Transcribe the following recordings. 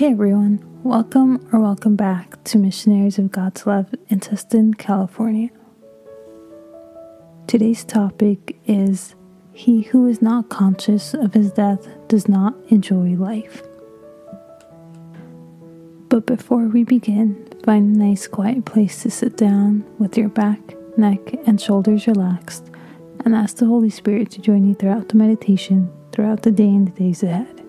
Hey everyone, welcome or welcome back to Missionaries of God's Love in Tustin, California. Today's topic is He who is not conscious of his death does not enjoy life. But before we begin, find a nice quiet place to sit down with your back, neck, and shoulders relaxed and ask the Holy Spirit to join you throughout the meditation, throughout the day and the days ahead.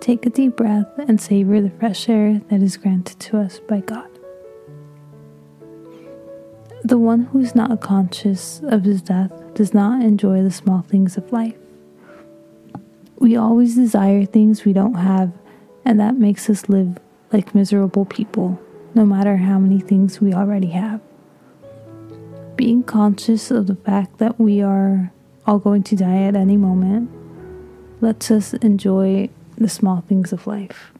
Take a deep breath and savor the fresh air that is granted to us by God. The one who is not conscious of his death does not enjoy the small things of life. We always desire things we don't have, and that makes us live like miserable people, no matter how many things we already have. Being conscious of the fact that we are all going to die at any moment lets us enjoy the small things of life.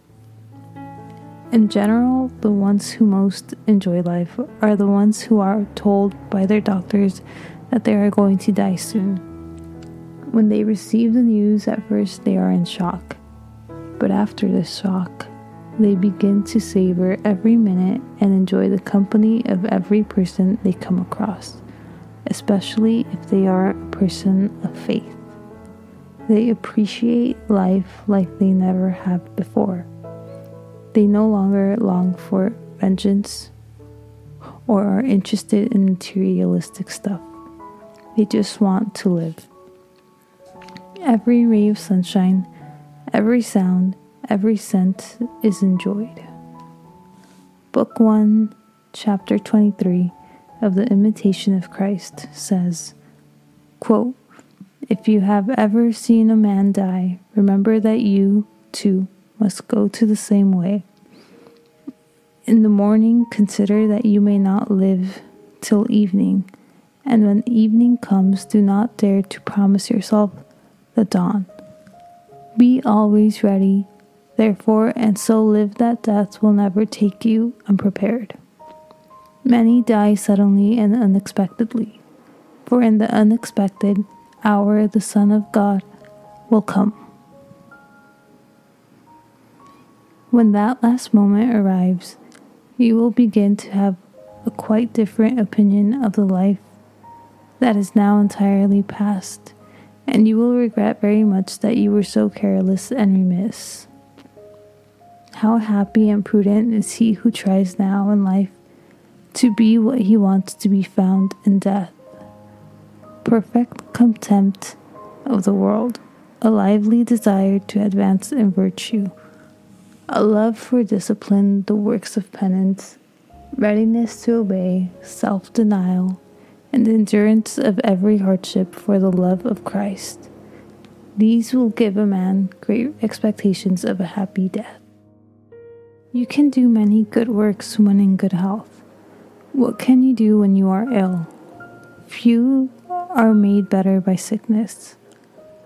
In general, the ones who most enjoy life are the ones who are told by their doctors that they are going to die soon. When they receive the news, at first they are in shock. But after the shock, they begin to savor every minute and enjoy the company of every person they come across, especially if they are a person of faith. They appreciate life like they never have before. They no longer long for vengeance or are interested in materialistic stuff. They just want to live. Every ray of sunshine, every sound, every scent is enjoyed. Book 1, Chapter 23 of The Imitation of Christ says, quote, if you have ever seen a man die, remember that you, too, must go to the same way. In the morning, consider that you may not live till evening, and when evening comes, do not dare to promise yourself the dawn. Be always ready, therefore, and so live that death will never take you unprepared. Many die suddenly and unexpectedly, for in the unexpected, hour the Son of God will come. When that last moment arrives, you will begin to have a quite different opinion of the life that is now entirely past, and you will regret very much that you were so careless and remiss. How happy and prudent is he who tries now in life to be what he wants to be found in death perfect contempt of the world, a lively desire to advance in virtue, a love for discipline, the works of penance, readiness to obey, self denial, and endurance of every hardship for the love of Christ. These will give a man great expectations of a happy death. You can do many good works when in good health. What can you do when you are ill? Few are made better by sickness.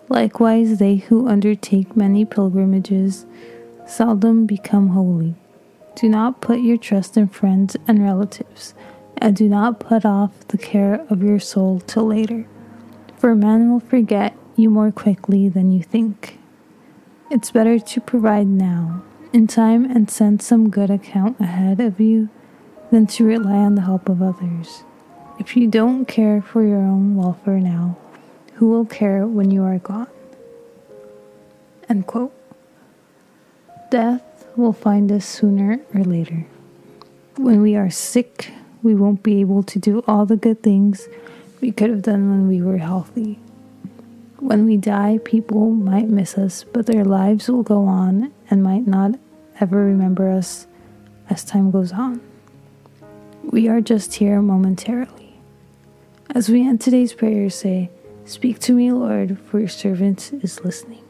Likewise, they who undertake many pilgrimages seldom become holy. Do not put your trust in friends and relatives, and do not put off the care of your soul till later, for men will forget you more quickly than you think. It's better to provide now, in time, and send some good account ahead of you than to rely on the help of others. If you don't care for your own welfare now, who will care when you are gone? End quote. Death will find us sooner or later. When we are sick, we won't be able to do all the good things we could have done when we were healthy. When we die, people might miss us, but their lives will go on and might not ever remember us as time goes on. We are just here momentarily. As we end today's prayer, say, Speak to me, Lord, for your servant is listening.